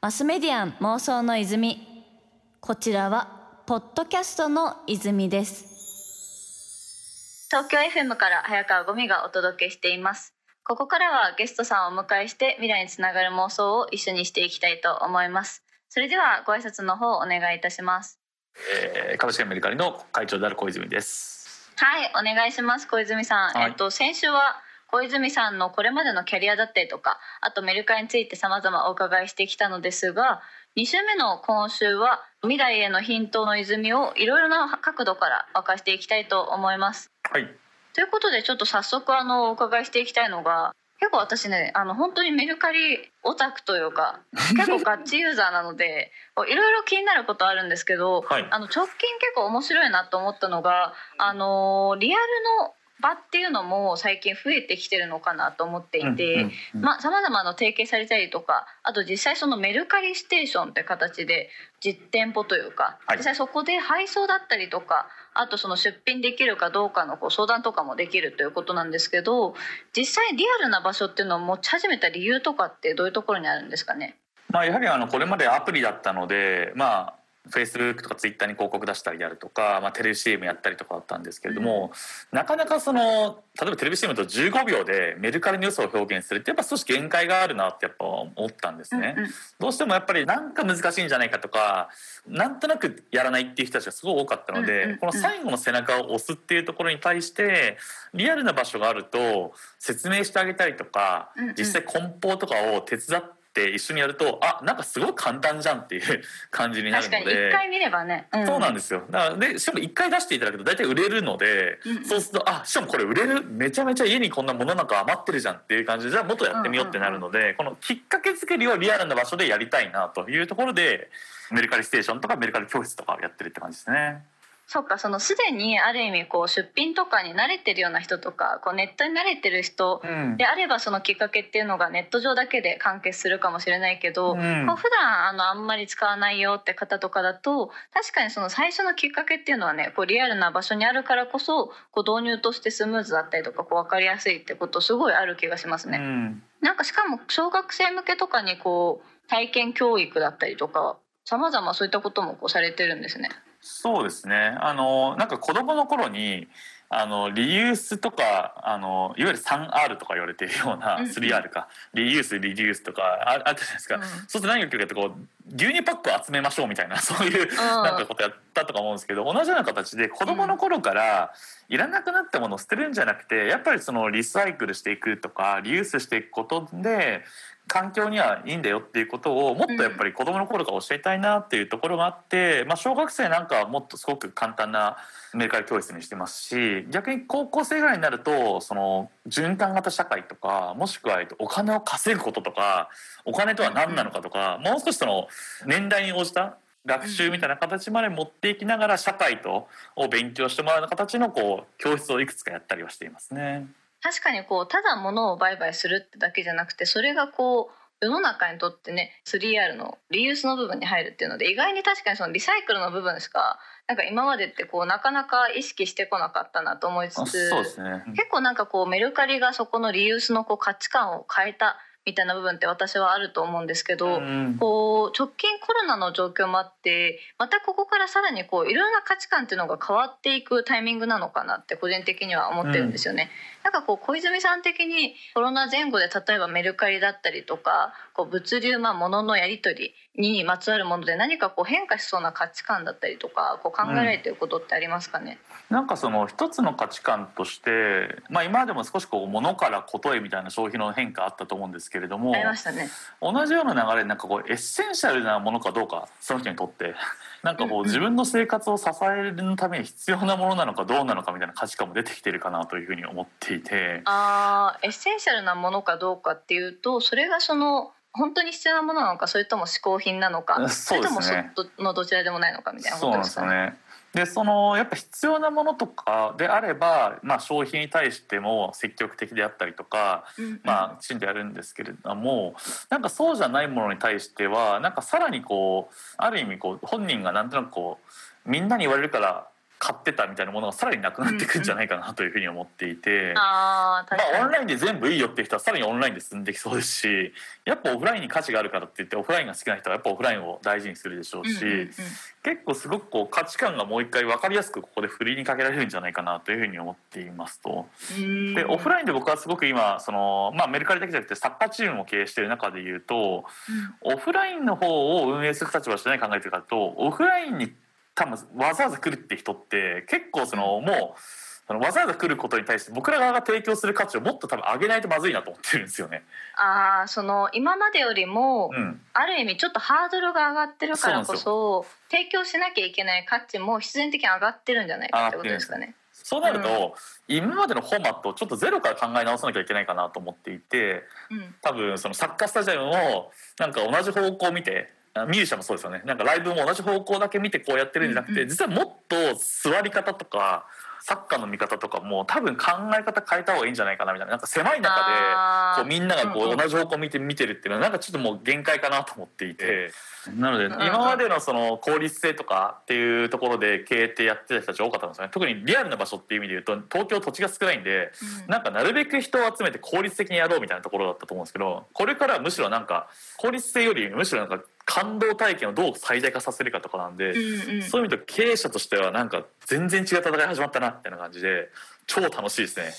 マスメディアン妄想の泉。こちらはポッドキャストの泉です。東京 FM から早川ゴミがお届けしています。ここからはゲストさんをお迎えして未来につながる妄想を一緒にしていきたいと思います。それではご挨拶の方お願いいたします。えー、株式メルカリの会長である小泉です。はいお願いします小泉さん、はい、えっと先週は小泉さんのこれまでのキャリアだったりとかあとメルカリについてさまざまお伺いしてきたのですが2週目の今週は未来へのヒントの泉をいろいろな角度から明かしていきたいと思います。はいということでちょっと早速あのお伺いしていきたいのが結構私ねあの本当にメルカリオタクというか 結構ガッチユーザーなのでいろいろ気になることあるんですけど、はい、あの直近結構面白いなと思ったのがあのリアルの場っていうのも最近増えてきてるのかなと思っていてさまざ、まな提携されたりとかあと実際そのメルカリステーションって形で実店舗というか、はい、実際そこで配送だったりとかあとその出品できるかどうかのこう相談とかもできるということなんですけど実際リアルな場所っていうのを持ち始めた理由とかってどういうところにあるんですかね？まあ、やはりあのこれまでアプリだったので、まあ、フェイスブックとかツイッターに広告出したりであるとか、まあ、テレビ CM やったりとかだったんですけれども、うん、なかなかその例えばテレビ CM と15秒でメルカリの良さを表現するってやっぱ少し限界があるなってやっぱ思ったんですね、うんうん、どうしてもやっぱりなんか難しいんじゃないかとかなんとなくやらないっていう人たちがすごい多かったので、うんうん、この最後の背中を押すっていうところに対してリアルな場所があると説明してあげたりとか、実際梱包とかを手伝ってって一緒にやるとあなんかすごい簡単じゃんっていう 感じになるので。一回見ればね、うん、そうなんですよ。だからでしかも一回出していただくと大体売れるので、うんうん、そうするとあしかもこれ売れるめちゃめちゃ家にこんなものなんか余ってるじゃんっていう感じでじゃあもっとやってみようってなるので、うんうんうん、このきっかけ作りをリアルな場所でやりたいなというところでメルカリステーションとかメルカリ教室とかをやってるって感じですね。そっかそのすでにある意味こう出品とかに慣れてるような人とかこうネットに慣れてる人であればそのきっかけっていうのがネット上だけで完結するかもしれないけど、うん、こう普段あのあんまり使わないよって方とかだと確かにその最初のきっかけっていうのはねこうリアルな場所にあるからこそこう導入としてスムーズだったりとかこう分かりやすいってことすごいある気がしますね。うん、なんかしかも小学生向けとかにこう体験教育だったりとかさまざまそういったこともこうされてるんですね。そうですね。あのなんか子供の頃にあのリユースとかあのいわゆる 3R とか言われているような 3R か、リユースリデュースとかああったじゃないですか、うん、そうすると何が起きるかってこう牛乳パックを集めましょうみたいなそういうなんかことやったとか思うんですけど同じような形で子供の頃からいらなくなったものを捨てるんじゃなくてやっぱりそのリサイクルしていくとかリユースしていくことで環境にはいいんだよっていうことをもっとやっぱり子どもの頃から教えたいなっていうところがあって、まあ、小学生なんかはもっとすごく簡単なメルカリ教室にしてますし逆に高校生ぐらいになるとその循環型社会とかもしくはお金を稼ぐこととかお金とは何なのかとかもう少しその年代に応じた学習みたいな形まで持っていきながら社会とを勉強してもらう形のこう教室をいくつかやったりはしていますね。確かにこうただ物を売買するってだけじゃなくてそれがこう世の中にとってね 3R のリユースの部分に入るっていうので意外に確かにそのリサイクルの部分しかなんか今までってこうなかなか意識してこなかったなと思いつつ、ね、結構なんかこうメルカリがそこのリユースのこう価値観を変えたみたいな部分って私はあると思うんですけど、うん、こう直近コロナの状況もあってまたここからさらにこういろんな価値観っていうのが変わっていくタイミングなのかなって個人的には思ってるんですよね。うん、なんかこう小泉さん的にコロナ前後で例えばメルカリだったりとかこう物流まあ物のやり取りにまつわるもので何かこう変化しそうな価値観だったりとかこう考えられてることってありますかね、うん、なんかその一つの価値観として、まあ、今までも少しこう物からことへみたいな消費の変化あったと思うんですけれどもありましたね。同じような流れでなんかこうエッセンシャルなものかどうかその人にとってなんかこう自分の生活を支えるために必要なものなのかどうなのかみたいな価値観も出てきてるかなというふうに思っていて。あエッセンシャルなものかどうかっていうとそれがその本当に必要なものなのかそれとも嗜好品なのかそれともそのどちらでもないのかみたいなことですかね。でそのやっぱ必要なものとかであれば、まあ、消費に対しても積極的であったりとか、まあ、きちんとやるんですけれどもなんかそうじゃないものに対してはなんかさらにこうある意味こう本人がなんとなくこうみんなに言われるから買ってたみたいなものがさらになくなっていくんじゃないかなというふうに思っていて、あまあ、オンラインで全部いいよっていう人はさらにオンラインで進んできそうですしやっぱオフラインに価値があるからって言ってオフラインが好きな人はやっぱオフラインを大事にするでしょうし、結構すごくこう価値観がもう一回分かりやすくここで振りにかけられるんじゃないかなというふうに思っていますと。でオフラインで僕はすごく今その、まあ、メルカリだけじゃなくてサッカーチームも経営している中でいうと、オフラインの方を運営する立場として何考えてるかとオフラインに多分わざわざ来るって人って結構そのもう。そのわざわざ来ることに対して僕ら側が提供する価値をもっと多分上げないとまずいなと思ってるんですよね。ああその今までよりも、うん、ある意味ちょっとハードルが上がってるからこそ提供しなきゃいけない価値も必然的に上がってるんじゃないかってことですかね。そうなると、うん、今までのフォーマットをちょっとゼロから考え直さなきゃいけないかなと思っていて、うん、多分そのサッカースタジアムもなんか同じ方向を見てミュージシャンもそうですよね。なんかライブも同じ方向だけ見てこうやってるんじゃなくて、実はもっと座り方とかサッカーの見方とかも多分考え方変えた方がいいんじゃないかなみたいな。なんか狭い中でこうみんながこう同じ方向見て見てるっていうのはなんかちょっともう限界かなと思っていて。なので今までのその効率性とかっていうところで経営ってやってた人たち多かったんですよね。特にリアルな場所っていう意味で言うと東京土地が少ないんでなんかなるべく人を集めて効率的にやろうみたいなところだったと思うんですけどこれからはむしろなんか効率性よりむしろなんか感動体験をどう最大化させるかとかなんで、うんうん、そういう意味で経営者としてはなんか全然違う戦い始まったなみたいな感じで超楽しいですね。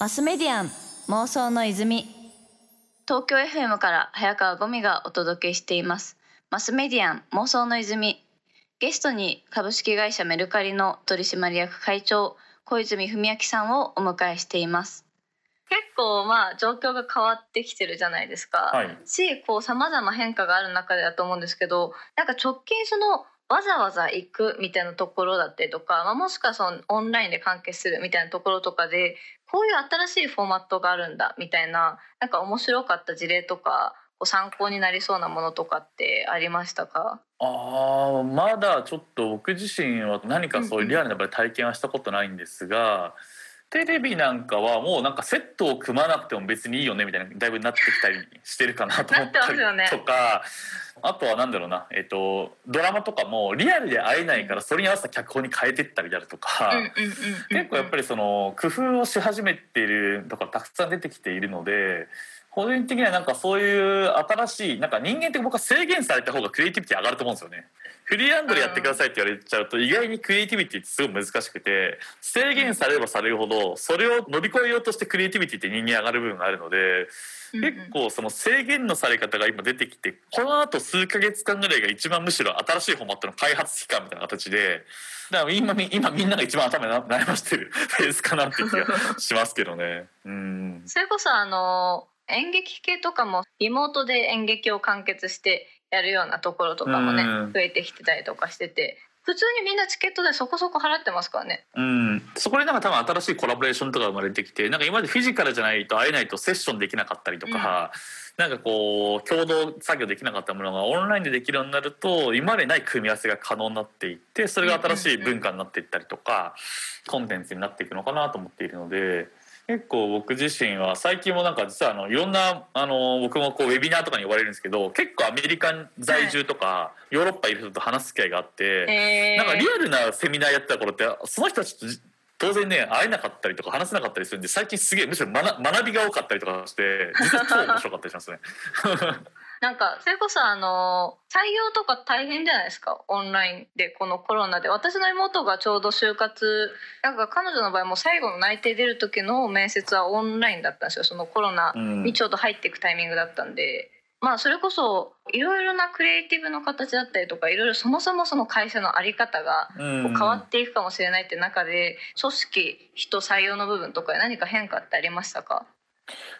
マスメディアン妄想の泉。東京 FM から早川ゴミがお届けしています。マスメディアン妄想の泉。ゲストに株式会社メルカリの取締役会長小泉文明さんをお迎えしています結構まあ状況が変わってきてるじゃないですか、はい、しこうさまざま変化がある中でだと思うんですけどなんか直近そのわざわざ行くみたいなところだったりとか、まあ、もしくはそのオンラインで関係するみたいなところとかでこういう新しいフォーマットがあるんだみたいななんか面白かった事例とか参考になりそうなものとかってありましたか？あまだちょっと僕自身は何かそういうリアルな場で体験はしたことないんですが、テレビなんかはもうなんかセットを組まなくても別にいいよねみたいなだいぶなってきたりしてるかなと思ったりとか、あとはなんだろうな、えっと、ドラマとかもリアルで会えないからそれに合わせた脚本に変えてったりであるとか結構やっぱりその工夫をし始めているとかたくさん出てきているので。個人的にはなんかそういう新しいなんか人間って僕は制限された方がクリエイティビティ上がると思うんですよね。フリーランドでやってくださいって言われちゃうと意外にクリエイティビティってすごい難しくて制限されればされるほどそれを乗り越えようとしてクリエイティビティって人間上がる部分があるので結構その制限のされ方が今出てきてこのあと数か月間ぐらいが一番むしろ新しいフォーマットの開発期間みたいな形でだから今今みんなが一番頭悩ましてるフェーズかなっていう気がしますけどね。うんそれこそあの演劇系とかもリモートで演劇を完結してやるようなところとかもね、増えてきてたりとかしてて普通にみんなチケットでそこそこ払ってますからね。うん、そこでなんか多分新しいコラボレーションとか生まれてきてなんか今までフィジカルじゃないと会えないとセッションできなかったりとか、うん、なんかこう共同作業できなかったものがオンラインでできるようになると今までない組み合わせが可能になっていってそれが新しい文化になっていったりとか、コンテンツになっていくのかなと思っているので。結構僕自身は最近もなんか実はあのいろんなあの僕もこうウェビナーとかに呼ばれるんですけど結構アメリカ在住とかヨーロッパいる人と話す機会があって、なんかリアルなセミナーやってた頃ってその人たちと当然ね会えなかったりとか話せなかったりするんで最近すげえむしろ学学びが多かったりとかして実は超面白かったりしますね。なんかそれこそあの採用とか大変じゃないですか？オンラインでこのコロナで。私の妹がちょうど就活なんか彼女の場合も最後の内定出る時の面接はオンラインだったんですよ。そのコロナにちょうど入っていくタイミングだったんで。まあそれこそいろいろなクリエイティブの形だったりとかいろいろそもそもその会社の在り方が変わっていくかもしれないって中で組織人採用の部分とか何か変化ってありましたか？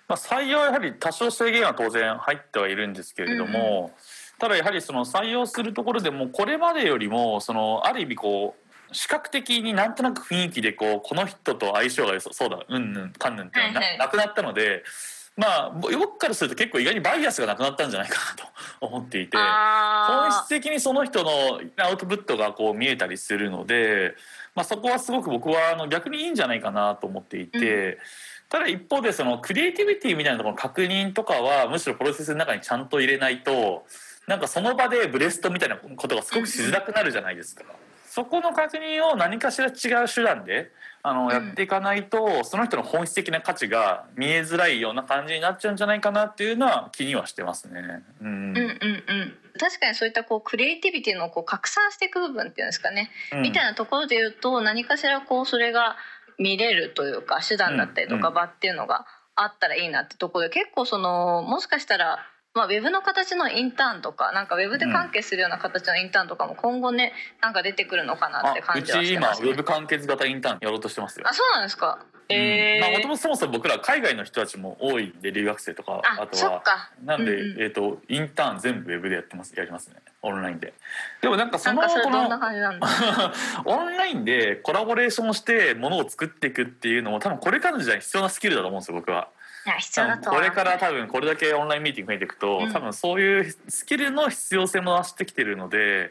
まあ、採用はやはり多少制限は当然入ってはいるんですけれども、うん、ただやはりその採用するところでもこれまでよりもそのある意味こう視覚的になんとなく雰囲気でこうこの人と相性がそうだうんぬんかんぬんってな,、なくなったので。まあ僕からすると結構意外にバイアスがなくなったんじゃないかなと思っていて本質的にその人のアウトプットがこう見えたりするので、まあ、そこはすごく僕はあの逆にいいんじゃないかなと思っていて。うんただ一方でそのクリエイティビティみたいなところの確認とかはむしろプロセスの中にちゃんと入れないとなんかその場でブレストみたいなことがすごくしづらくなるじゃないですか。そこの確認を何かしら違う手段であの、やっていかないとその人の本質的な価値が見えづらいような感じになっちゃうんじゃないかなっていうのは気にはしてますね。うん、うんうんうん確かにそういったこうクリエイティビティのこう拡散していく部分っていうんですかね、うん、みたいなところで言うと何かしらこうそれが見れるというか手段だったりとか場っていうのがあったらいいなってところで結構そのもしかしたらまあ、ウェブの形のインターンとかなんかウェブで関係するような形のインターンとかも今後ねなんか出てくるのかなって感じはしてます、ね、うち今ウェブ完結型インターンやろうとしてますよ。あそうなん。ですかええー、まあもともとそもそも僕ら海外の人たちも多いんで留学生とかあとは。なんで、うんうん、えっ、ー、とインターン全部ウェブでやってますやりますね。オンラインで。でもなんかその オンラインでコラボレーションしてものを作っていくっていうのも多分これからの時代必要なスキルだと思うんですよ僕は。必要だとこれから多分これだけオンラインミーティング増えていくと、うん、多分そういうスキルの必要性も増してきてるので、うん、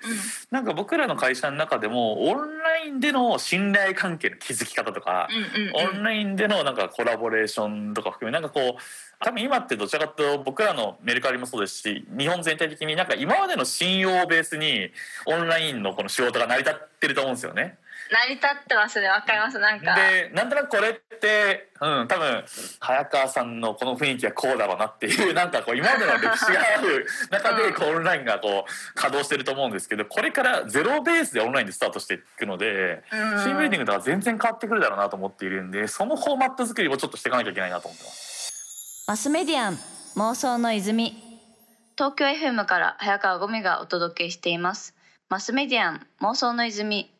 なんか僕らの会社の中でもオンラインでの信頼関係の築き方とか、うんうんうん、オンラインでのなんかコラボレーションとか含めなんかこう多分今ってどちらかというと僕らのメルカリもそうですし日本全体的になんか今までの信用をベースにオンラインのこの仕事が成り立ってると思うんですよね。成り立ってますね。わかります。なんか。でなんとなくこれってうん多分早川さんのこの雰囲気はこうだろうなっていう なんかこう今までの歴史がある中でこうオンラインがこう稼働してると思うんですけどこれからゼロベースでオンラインでスタートしていくのでシームリーディングとは全然変わってくるだろうなと思っているんでそのフォーマット作りをちょっとしていかなきゃいけないなと思ってます。マスメディアン妄想の泉。東京 FM から早川ゴミがお届けしています。マスメディアン妄想の泉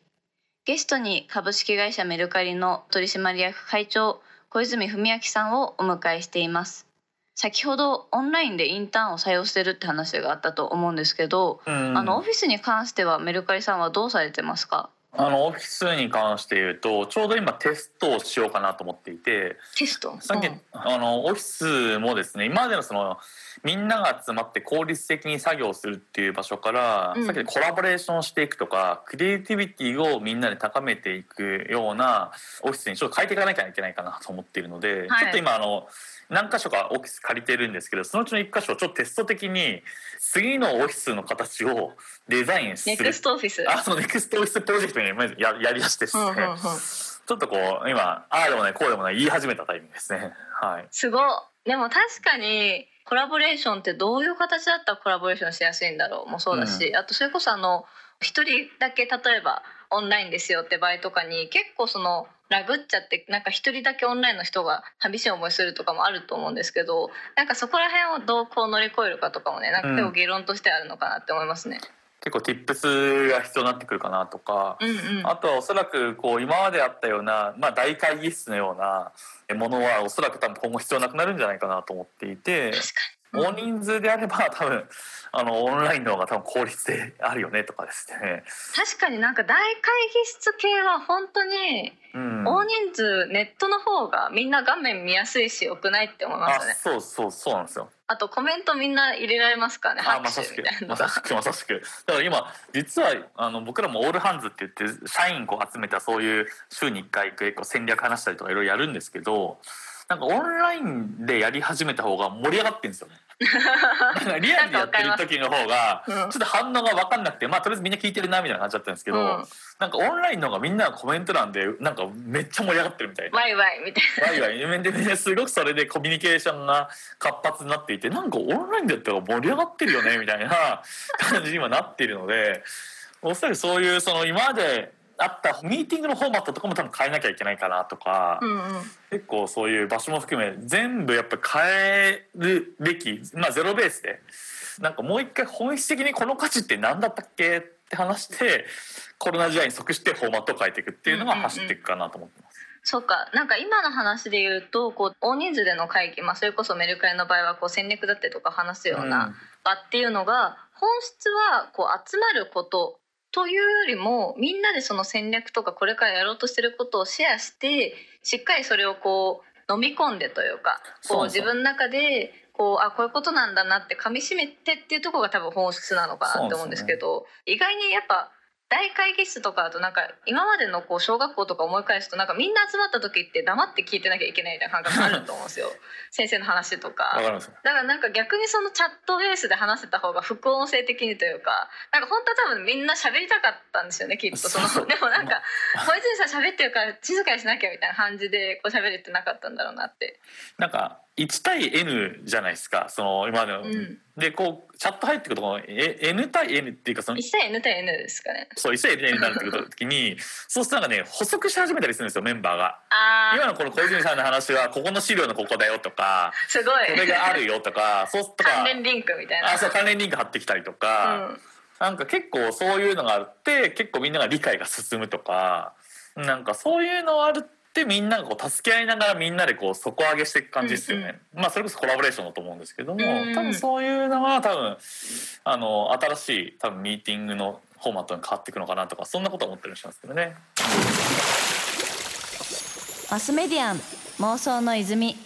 ゲストに株式会社メルカリの取締役会長小泉文明さんをお迎えしています。先ほどオンラインでインターンを採用してるって話があったと思うんですけど、あのオフィスに関してはメルカリさんはどうされてますか？あのオフィスに関して言うとちょうど今テストをしようかなと思っていてテスト？さっき、うん、あのオフィスもですね今までのそのみんなが集まって効率的に作業するっていう場所から、うん、さっきコラボレーションしていくとかクリエイティビティをみんなで高めていくようなオフィスにちょっと変えていかなきゃいけないかなと思っているので、はい、ちょっと今あの何箇所かオフィス借りてるんですけどそのうちの1箇所ちょっとテスト的に次のオフィスの形をデザインする。ネクストオフィス。あそのネクストオフィスプロジェクトにややりだしてですね、うんうんうん、ちょっとこう今ああでもないこうでもない言い始めたタイミングですね。はい。すごでも確かにコラボレーションってどういう形だったらコラボレーションしやすいんだろうもそうだし、うん、あとそれこそあの一人だけ例えばオンラインですよって場合とかに結構そのラグっちゃってなんか一人だけオンラインの人が寂しい思いするとかもあると思うんですけどなんかそこら辺をどうこう乗り越えるかとかもねなんか結構議論としてあるのかなって思いますね。うん結構 tips が必要になってくるかなとか、うんうん、あとはおそらくこう今まであったような、まあ、大会議室のようなものはおそらく多分今後必要なくなるんじゃないかなと思っていて大人数であれば多分あのオンラインの方が多分効率であるよねとかですね。確かになんか大会議室系は本当に大人数ネットの方がみんな画面見やすいしよくないって思いますね。そうそうそうなんですよ。あとコメントみんな入れられますからねあまさしく。まさしくまさしく。だから今実はあの僕らもオールハンズって言って社員こう集めたそういう週に1回結構戦略話したりとかいろいろやるんですけどなんかオンラインでやり始めた方が盛り上がってるんですよね。なんかリアルでやってる時の方がちょっと反応が分かんなくてまあとりあえずみんな聞いてるなみたいな感じだったんですけど、うん、なんかオンラインの方がみんなコメント欄でなんかめっちゃ盛り上がってるみたいな。ワイワイみたいな。ワイワイ。でみんなすごくそれでコミュニケーションが活発になっていてなんかオンラインでやったら盛り上がってるよねみたいな感じに今なっているのでおそらくそういうその今まであったミーティングのフォーマットとかも多分変えなきゃいけないかなとか、うんうん、結構そういう場所も含め全部やっぱ変えるべき、まあ、ゼロベースでなんかもう一回本質的にこの価値って何だったっけって話してコロナ時代に即してフォーマットを変えていくっていうのが走っていくかなと思ってます。うんうんそうか。なんか今の話で言うとこう大人数での会議、まあ、それこそメルカリの場合はこう戦略だったりとか話すような場っていうのが、本質はこう集まることというよりもみんなでその戦略とかこれからやろうとしてることをシェアしてしっかりそれをこう飲み込んでというかこう自分の中でこうあこういうことなんだなって噛みしめてっていうところが多分本質なのかなって思うんですけど、ね、意外にやっぱ大会議室とかだとなんか今までのこう小学校とか思い返すとなんかみんな集まった時って黙って聞いてなきゃいけないみたいな感覚あると思うんですよ。先生の話とか。だからなんか逆にそのチャットベースで話せた方が副音声的にというかなんか本当は多分みんな喋りたかったんですよねきっと。そのでもなんか小泉さん喋ってるから静かにしなきゃみたいな感じでこう喋れてなかったんだろうなって。なんか1対 N じゃないですか。その今の、うん、でこうチャット入ってくると N 対 N っていうかその1対 N 対 N ですかね。そう1対 N になるってこと時に そうするとなんかね補足し始めたりするんですよメンバーが。今のこの小泉さんの話はここの資料のここだよとかすごい。これがあるよとかそうとか関連リンクみたいな。あそう関連リンク貼ってきたりとか、うん、なんか結構そういうのがあって結構みんなが理解が進むとかなんかそういうのあるってみんながこう助け合いながらみんなでこう底上げしていく感じですよね、うんうん、まあそれこそコラボレーションだと思うんですけども、多分そういうのは多分あの新しい多分ミーティングのフォーマットに変わっていくのかなとかそんなこと思ってるしますけどね。マスメディアン妄想の泉